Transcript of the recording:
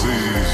seas.